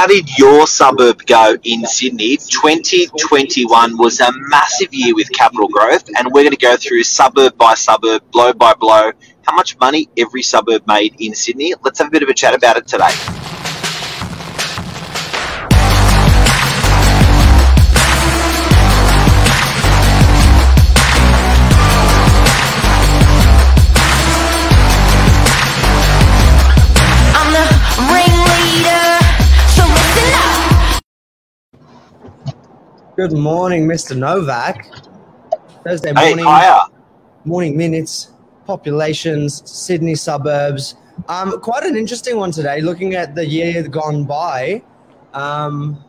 How did your suburb go in Sydney? 2021 was a massive year with capital growth, and we're going to go through suburb by suburb, blow by blow, how much money every suburb made in Sydney. Let's have a bit of a chat about it today. Good morning, Mr. Novak. Thursday Hey, morning, morning minutes, populations, Sydney suburbs. Um, quite an interesting one today. Looking at the year gone by, um,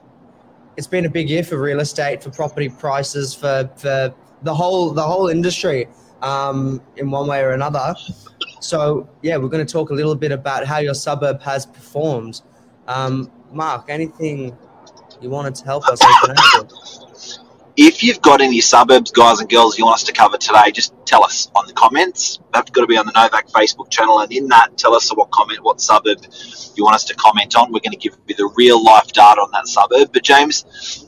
it's been a big year for real estate, for property prices, for for the whole the whole industry, um, in one way or another. So yeah, we're going to talk a little bit about how your suburb has performed. Um, Mark, anything you wanted to help us? If you've got any suburbs, guys and girls, you want us to cover today, just tell us on the comments. That's got to be on the Novak Facebook channel, and in that, tell us what comment, what suburb you want us to comment on. We're going to give you the real life data on that suburb. But James,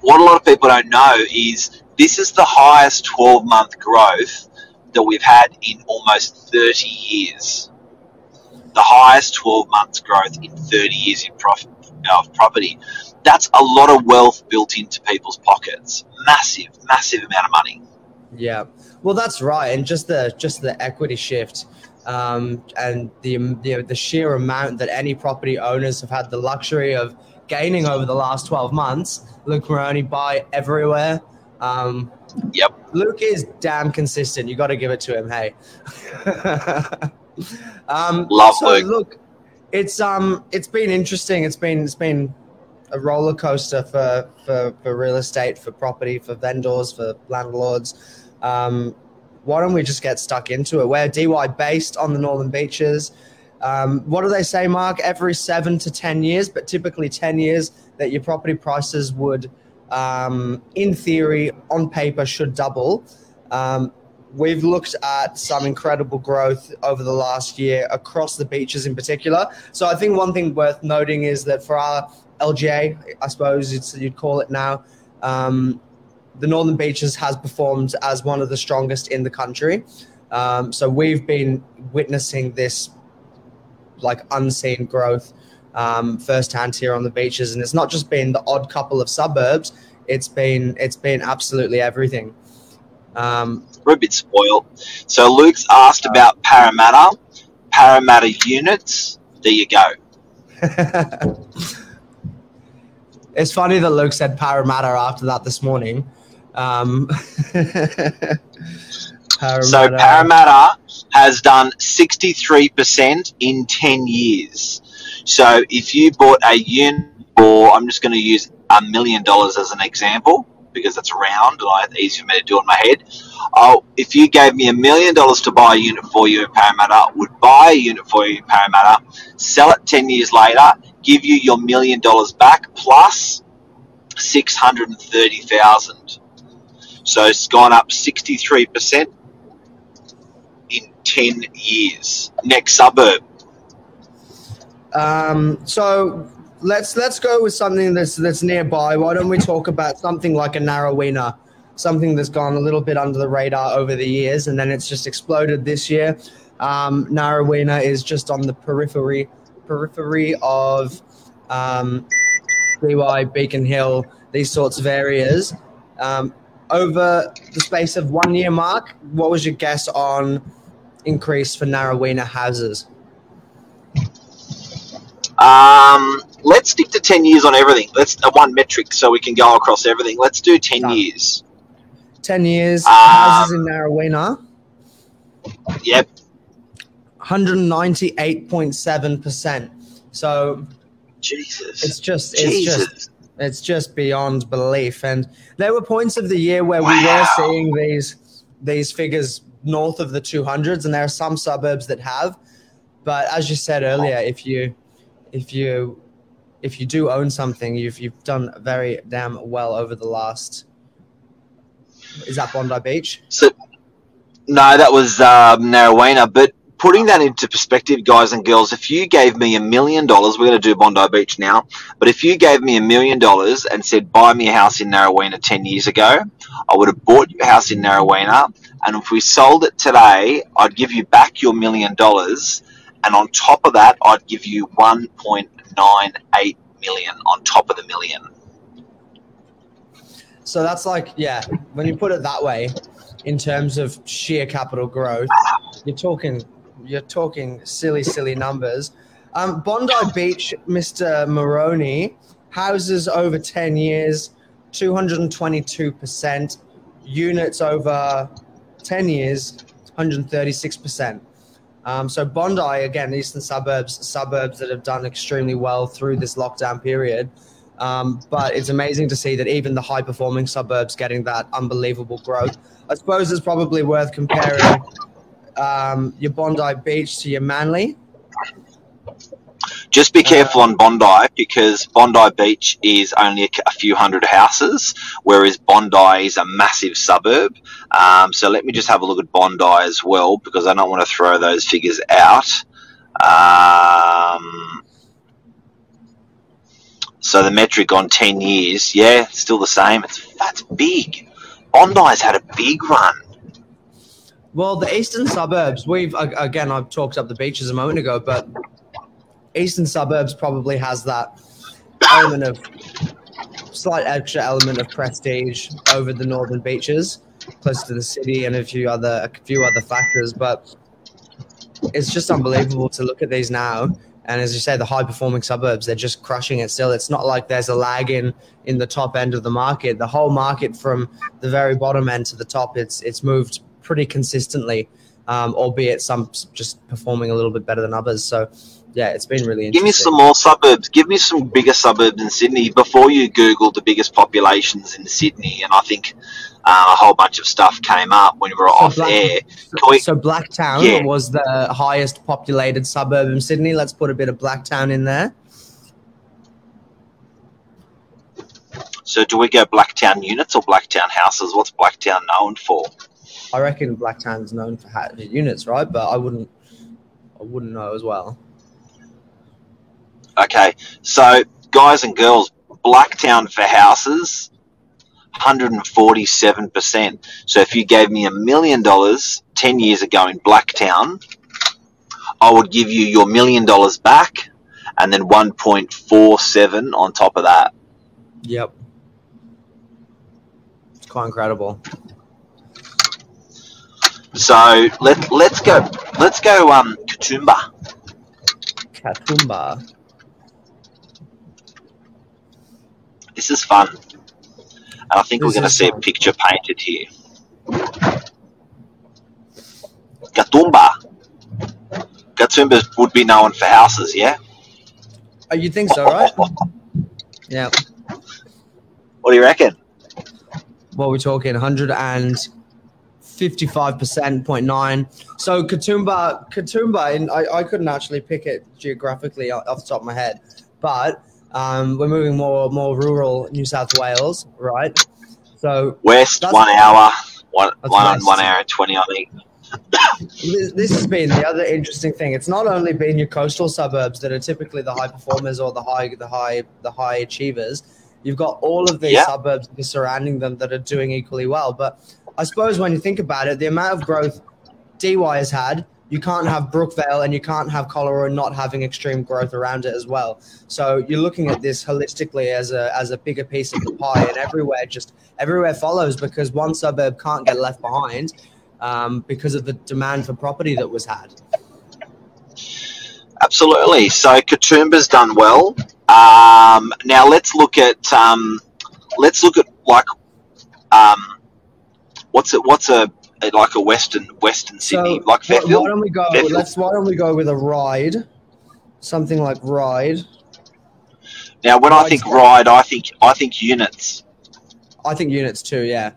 what a lot of people don't know is this is the highest 12 month growth that we've had in almost 30 years. The highest 12 months growth in 30 years in prof- of property. That's a lot of wealth built into people's pockets. Massive, massive amount of money. Yeah, well, that's right, and just the just the equity shift, um, and the, the the sheer amount that any property owners have had the luxury of gaining over the last twelve months. Luke Maroney buy everywhere. Um, Yep. Luke is damn consistent. You got to give it to him. Hey. um, Love so Luke. look, it's um, it's been interesting. It's been it's been a roller coaster for for, for real estate, for property, for vendors, for landlords. Um, why don't we just get stuck into it? We're Dee Why based on the Northern Beaches. Um, what do they say, Mark? Every seven to 10 years, but typically 10 years, that your property prices would, um, in theory, on paper, should double. Um, we've looked at some incredible growth over the last year across the beaches in particular. So I think one thing worth noting is that for our LGA, I suppose you'd call it now, um, the Northern Beaches has performed as one of the strongest in the country. Um, so we've been witnessing this like unseen growth um, firsthand here on the beaches, and it's not just been the odd couple of suburbs. It's been it's been absolutely everything. Um, We're a bit spoiled. So Luke's asked about Parramatta. Parramatta units. There you go. it's funny that Luke said Parramatta after that this morning. Um, So Parramatta has done 63% in 10 years. So if you bought a unit for, I'm just going to use a million dollars as an example because it's round and I, it's easy for me to do in my head. Oh, if you gave me a million dollars to buy a unit for you in Parramatta, would buy a unit for you in Parramatta, sell it 10 years later, give you your million dollars back plus 630,000. So it's gone up 63% in 10 years. Next suburb. Um, so let's let's go with something that's that's nearby. Why don't we talk about something like a Narraweena, something that's gone a little bit under the radar over the years, and then it's just exploded this year. Um, is just on the periphery periphery of um, Dee Why Beacon Hill, these sorts of areas. Um, over the space of one year, Mark, what was your guess on increase for Narraweena houses? Um, let's stick to 10 years on everything. Let's uh, one metric so we can go across everything. Let's do 10 Done. years. 10 years, Um, houses in Narraweena, Yep. 198.7%. So Jesus. it's just, it's just, it's just beyond belief. And there were points of the year where we were seeing these, these figures north of the 200s, and there are some suburbs that have. But as you said earlier, if you, if you, if you do own something, you've you've done very damn well over the last. Is that Bondi Beach? So, no, that was um, Narraweena, but putting that into perspective, guys and girls, if you gave me a million dollars, we're going to do Bondi Beach now, but if you gave me a million dollars and said, buy me a house in Narraweena 10 years ago, I would have bought your house in Narraweena. And if we sold it today, I'd give you back your million dollars. And on top of that, I'd give you 1.98 million on top of the million. So that's like, yeah, when you put it that way, in terms of sheer capital growth, you're talking, you're talking silly, silly numbers. Um, Bondi Beach, Mr. Maroney, houses over 10 years, 222%. Units over 10 years, 136%. Um, so Bondi, again, eastern suburbs, suburbs that have done extremely well through this lockdown period. Um, but it's amazing to see that even the high performing suburbs getting that unbelievable growth. I suppose it's probably worth comparing um, your Bondi Beach to your Manly. Just be careful on Bondi because Bondi Beach is only a, a few hundred houses, whereas Bondi is a massive suburb. Um, so let me just have a look at Bondi as well because I don't want to throw those figures out. Um, so the metric on 10 years, yeah, still the same. It's that's big. Bondi's had a big run. Well, the eastern suburbs, we've again, I've talked up the beaches a moment ago, but eastern suburbs probably has that element of slight extra element of prestige over the northern beaches, close to the city, and a few other a few other factors. But it's just unbelievable to look at these now. And as you say, the high performing suburbs, they're just crushing it still. It's not like there's a lag in in the top end of the market. The whole market from the very bottom end to the top, it's it's moved pretty consistently, um, albeit some just performing a little bit better than others. So yeah, it's been really interesting. Give me some more suburbs. Give me some bigger suburbs in Sydney. Before you Googled the biggest populations in Sydney, and I think uh, a whole bunch of stuff came up when we were off Black- air. Can we- So Blacktown Yeah. was the highest populated suburb in Sydney. Let's put a bit of Blacktown in there. So do we go Blacktown units or Blacktown houses? What's Blacktown known for? I reckon Blacktown's known for units, right? But I wouldn't, I wouldn't know as well. Okay, so guys and girls, Blacktown for houses, 147%. So if you gave me a million dollars 10 years ago in Blacktown, I would give you your million dollars back and then 1.47 on top of that. Yep, it's quite incredible. So let let's go let's go um Katoomba. Katoomba. This is fun. And I think we're going to is see a picture painted here. Katoomba. Katoomba would be known for houses, yeah? Oh, you think so, right? yeah. What do you reckon? What we're talking, 155% point nine. So Katoomba, Katoomba, and I, I couldn't actually pick it geographically off the top of my head, but um, we're moving more more rural New South Wales, right? So West, one hour, one, one, one hour and 20, I think. this, this has been the other interesting thing. It's not only been your coastal suburbs that are typically the high performers or the high the high the high achievers. You've got all of these Yeah. suburbs surrounding them that are doing equally well. But I suppose when you think about it, the amount of growth Dee Why has had, you can't have Brookvale and you can't have Collaroy not having extreme growth around it as well. So you're looking at this holistically as a as a bigger piece of the pie, and everywhere just everywhere follows because one suburb can't get left behind um, because of the demand for property that was had. Absolutely. So Katoomba's done well. Um, now let's look at um, let's look at like um, what's it? What's a Uh, like a Western Western Sydney like why, why don't we go? Fairfield. Let's why don't we go with a Ryde, something like Ryde. Now, when I think Ryde, I think I think units. I think units too. Yeah,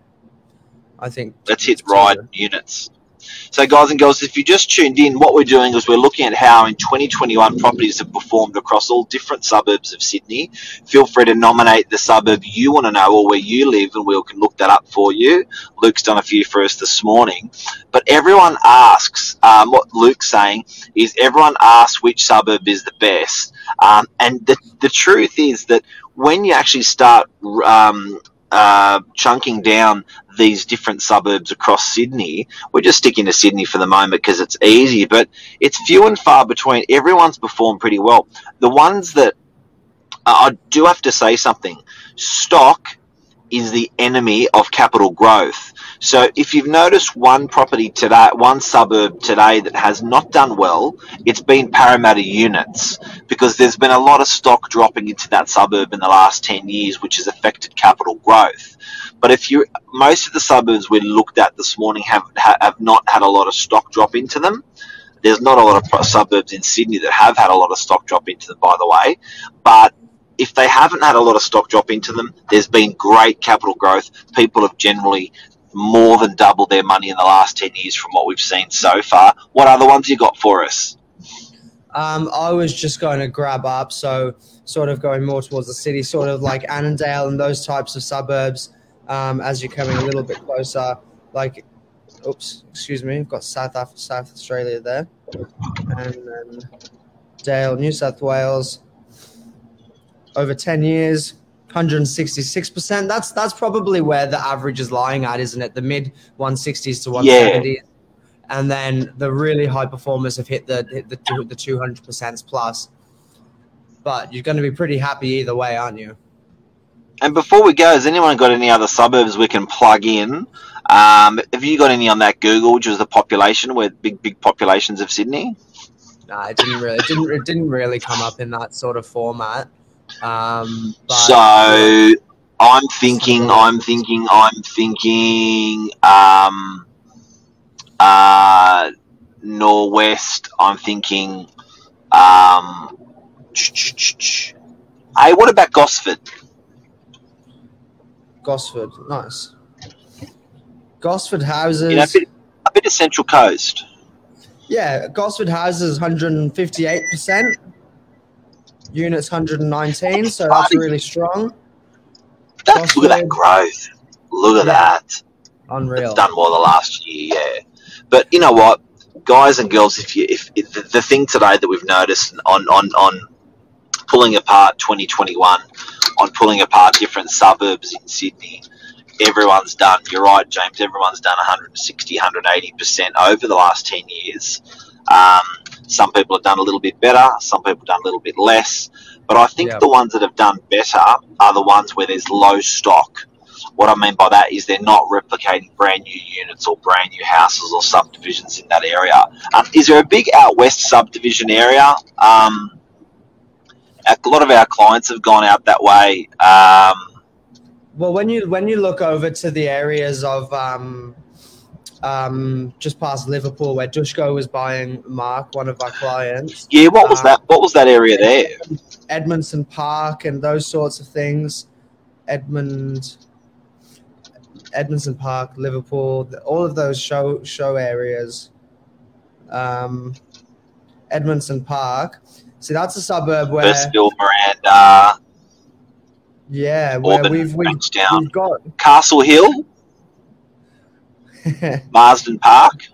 I think Let's hit too. Ryde units. So, guys and girls, if you just tuned in, what we're doing is we're looking at how in 2021 properties have performed across all different suburbs of Sydney. Feel free to nominate the suburb you want to know or where you live, and we can look that up for you. Luke's done a few for us this morning. But everyone asks, um, what Luke's saying is everyone asks which suburb is the best. Um, and the, the truth is that when you actually start um, uh, chunking down these different suburbs across Sydney. We're just sticking to Sydney for the moment because it's easy, but it's few and far between. Everyone's performed pretty well. The ones that uh, I do have to say something stock is the enemy of capital growth. So if you've noticed one property today, one suburb today that has not done well, it's been Parramatta units because there's been a lot of stock dropping into that suburb in the last 10 years, which has affected capital growth. But if you, most of the suburbs we looked at this morning have, have not had a lot of stock drop into them. There's not a lot of suburbs in Sydney that have had a lot of stock drop into them, by the way. But if they haven't had a lot of stock drop into them, there's been great capital growth. People have generally more than doubled their money in the last 10 years from what we've seen so far. What other ones you got for us? Um, I was just going to grab up, so sort of going more towards the city, sort of like Annandale and those types of suburbs. Um, as you're coming a little bit closer, like, oops, excuse me, I've got South South Australia there, and Dale, New South Wales, over 10 years, 166%. That's that's probably where the average is lying at, isn't it? The mid 160s to 170s. And then the really high performers have hit the hit the the 200% plus. But you're going to be pretty happy either way, aren't you? And before we go, has anyone got any other suburbs we can plug in? Um, have you got any on that Google, which is the population, where big big populations of Sydney? No, it didn't really it didn't it didn't really come up in that sort of format. Um, but, so I'm thinking, I'm thinking, I'm thinking, um, uh, Norwest. I'm thinking, um, hey, what about Gosford? Gosford, nice. Gosford houses. You know, a bit, a bit of Central Coast. Yeah, Gosford houses 158%. Units 119, so that's really strong. That's, look at that growth. Look at Yeah. that. Unreal. It's done more the last year, yeah. But you know what, guys and girls, if you if, if the, the thing today that we've noticed on on on pulling apart 2021, on pulling apart different suburbs in Sydney, everyone's done. You're right, James. Everyone's done 160, 180 percent over the last 10 years. Um, some people have done a little bit better. Some people have done a little bit less. But I think Yeah. the ones that have done better are the ones where there's low stock. What I mean by that is they're not replicating brand new units or brand new houses or subdivisions in that area. Um, is there a big out west subdivision area? Um, a lot of our clients have gone out that way. Um, Well, when you when you look over to the areas of um, um, just past Liverpool, where Dushko was buying Mark, one of our clients, yeah, what was Uh, that? What was that area there? Edmondson Park, and those sorts of things. Edmund, Edmondson Park, Liverpool, all of those show show areas. Um, Edmondson Park. See, that's a suburb where Hurstville, Miranda, yeah, where Auburn, we've we've, we've got Castle Hill, Marsden Park.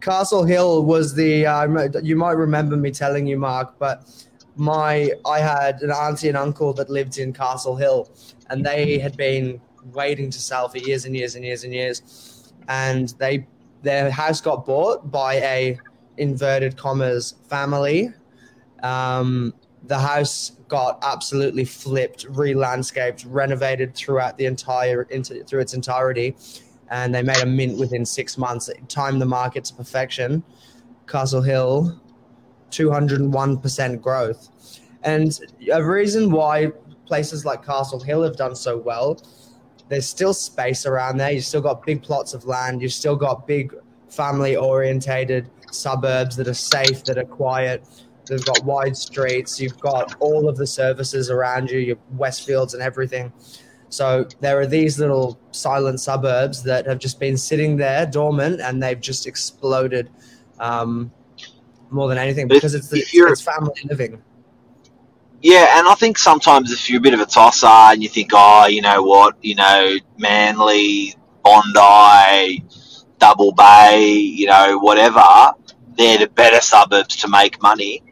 Castle Hill was the uh, you might remember me telling you, Mark, but my I had an auntie and uncle that lived in Castle Hill, and they had been waiting to sell for years and years and years and years, and they their house got bought by a inverted commas family. Um, the house got absolutely flipped, re-landscaped, renovated throughout the entire into through its entirety and they made a mint within six months. It timed the market to perfection. Castle Hill, 201% growth. And a reason why places like Castle Hill have done so well, there's still space around there. You've still got big plots of land. You've still got big family orientated suburbs that are safe, that are quiet. They've got wide streets. You've got all of the services around you, your Westfields and everything. So there are these little silent suburbs that have just been sitting there dormant, and they've just exploded um, more than anything because it's the, it's family living. Yeah, and I think sometimes if you're a bit of a tosser and you think, oh, you know what, you know, Manly, Bondi, Double Bay, you know, whatever, they're the better suburbs to make money.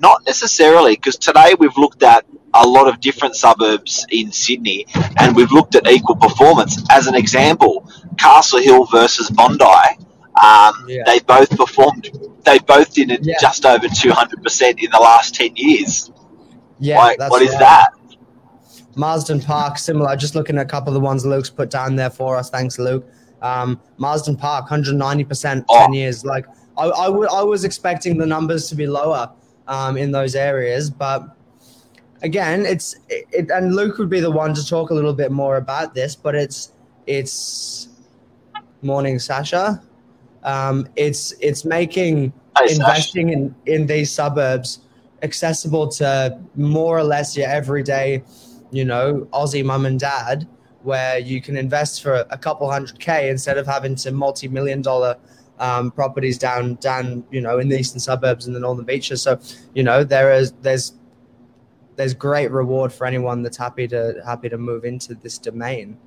Not necessarily, because today we've looked at a lot of different suburbs in Sydney and we've looked at equal performance. As an example, Castle Hill versus Bondi. Um, Yeah. They both performed, they both did it Yeah. just over 200% in the last 10 years. Yeah, like, that's what is right. that? Marsden Park, similar. Just looking at a couple of the ones Luke's put down there for us. Thanks, Luke. Um, Marsden Park, 190%, Oh. 10 years. Like, I, I, w- I was expecting the numbers to be lower um, in those areas, but again, it's it, and Luke would be the one to talk a little bit more about this, but it's it's morning, Sasha. Um, it's it's making Sash. investing in in these suburbs accessible to more or less your everyday, you know, Aussie mum and dad, where you can invest for a couple hundred k instead of having to multi-million dollar um, properties down down you know in the eastern suburbs and the northern beaches. So you know there is there's there's great reward for anyone that's happy to happy to move into this domain.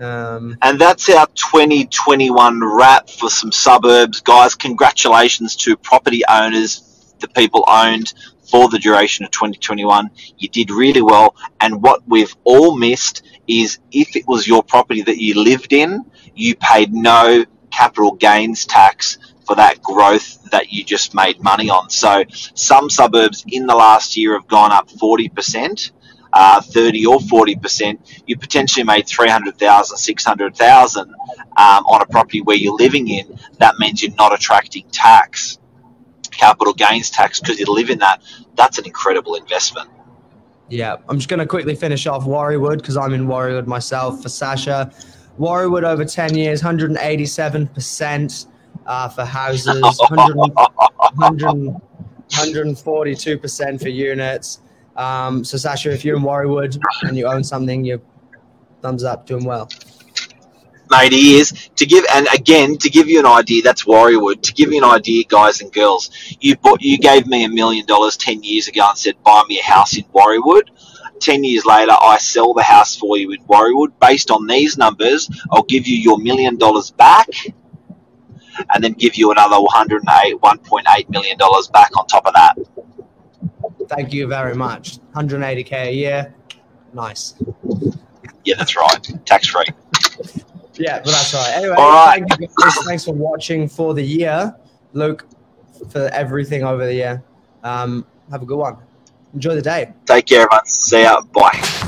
Um, And that's our 2021 wrap for some suburbs. Guys, congratulations to property owners, the people owned for the duration of 2021. You did really well. And what we've all missed is if it was your property that you lived in, you paid no capital gains tax for that growth that you just made money on. So some suburbs in the last year have gone up 40%. Uh, 30 or 40%, you potentially made 300,000, 600,000 um, on a property where you're living in. That means you're not attracting tax, capital gains tax, because you live in that. That's an incredible investment. Yeah, I'm just going to quickly finish off Warriewood because I'm in Warriewood myself for Sasha. Warriewood over 10 years, 187% uh, for houses, 100, 100, 142% for units. Um, so, Sasha, if you're in Warriewood and you own something, you thumbs up, doing well. mate, he is to give, and again to give you an idea. That's Warriewood. To give you an idea, guys and girls, you bought, you gave me a million dollars ten years ago and said buy me a house in Warriewood. Ten years later, I sell the house for you in Warriewood. Based on these numbers, I'll give you your million dollars back, and then give you another one hundred eight, one point eight million dollars back on top of that. Thank you very much. 180K a year. Nice. Yeah, that's right, tax free. Yeah, but that's right. Anyway, right. thank you guys. Thanks for watching for the year. Luke, for everything over the year. Um, have a good one. Enjoy the day. Take care, everyone. See ya. Bye.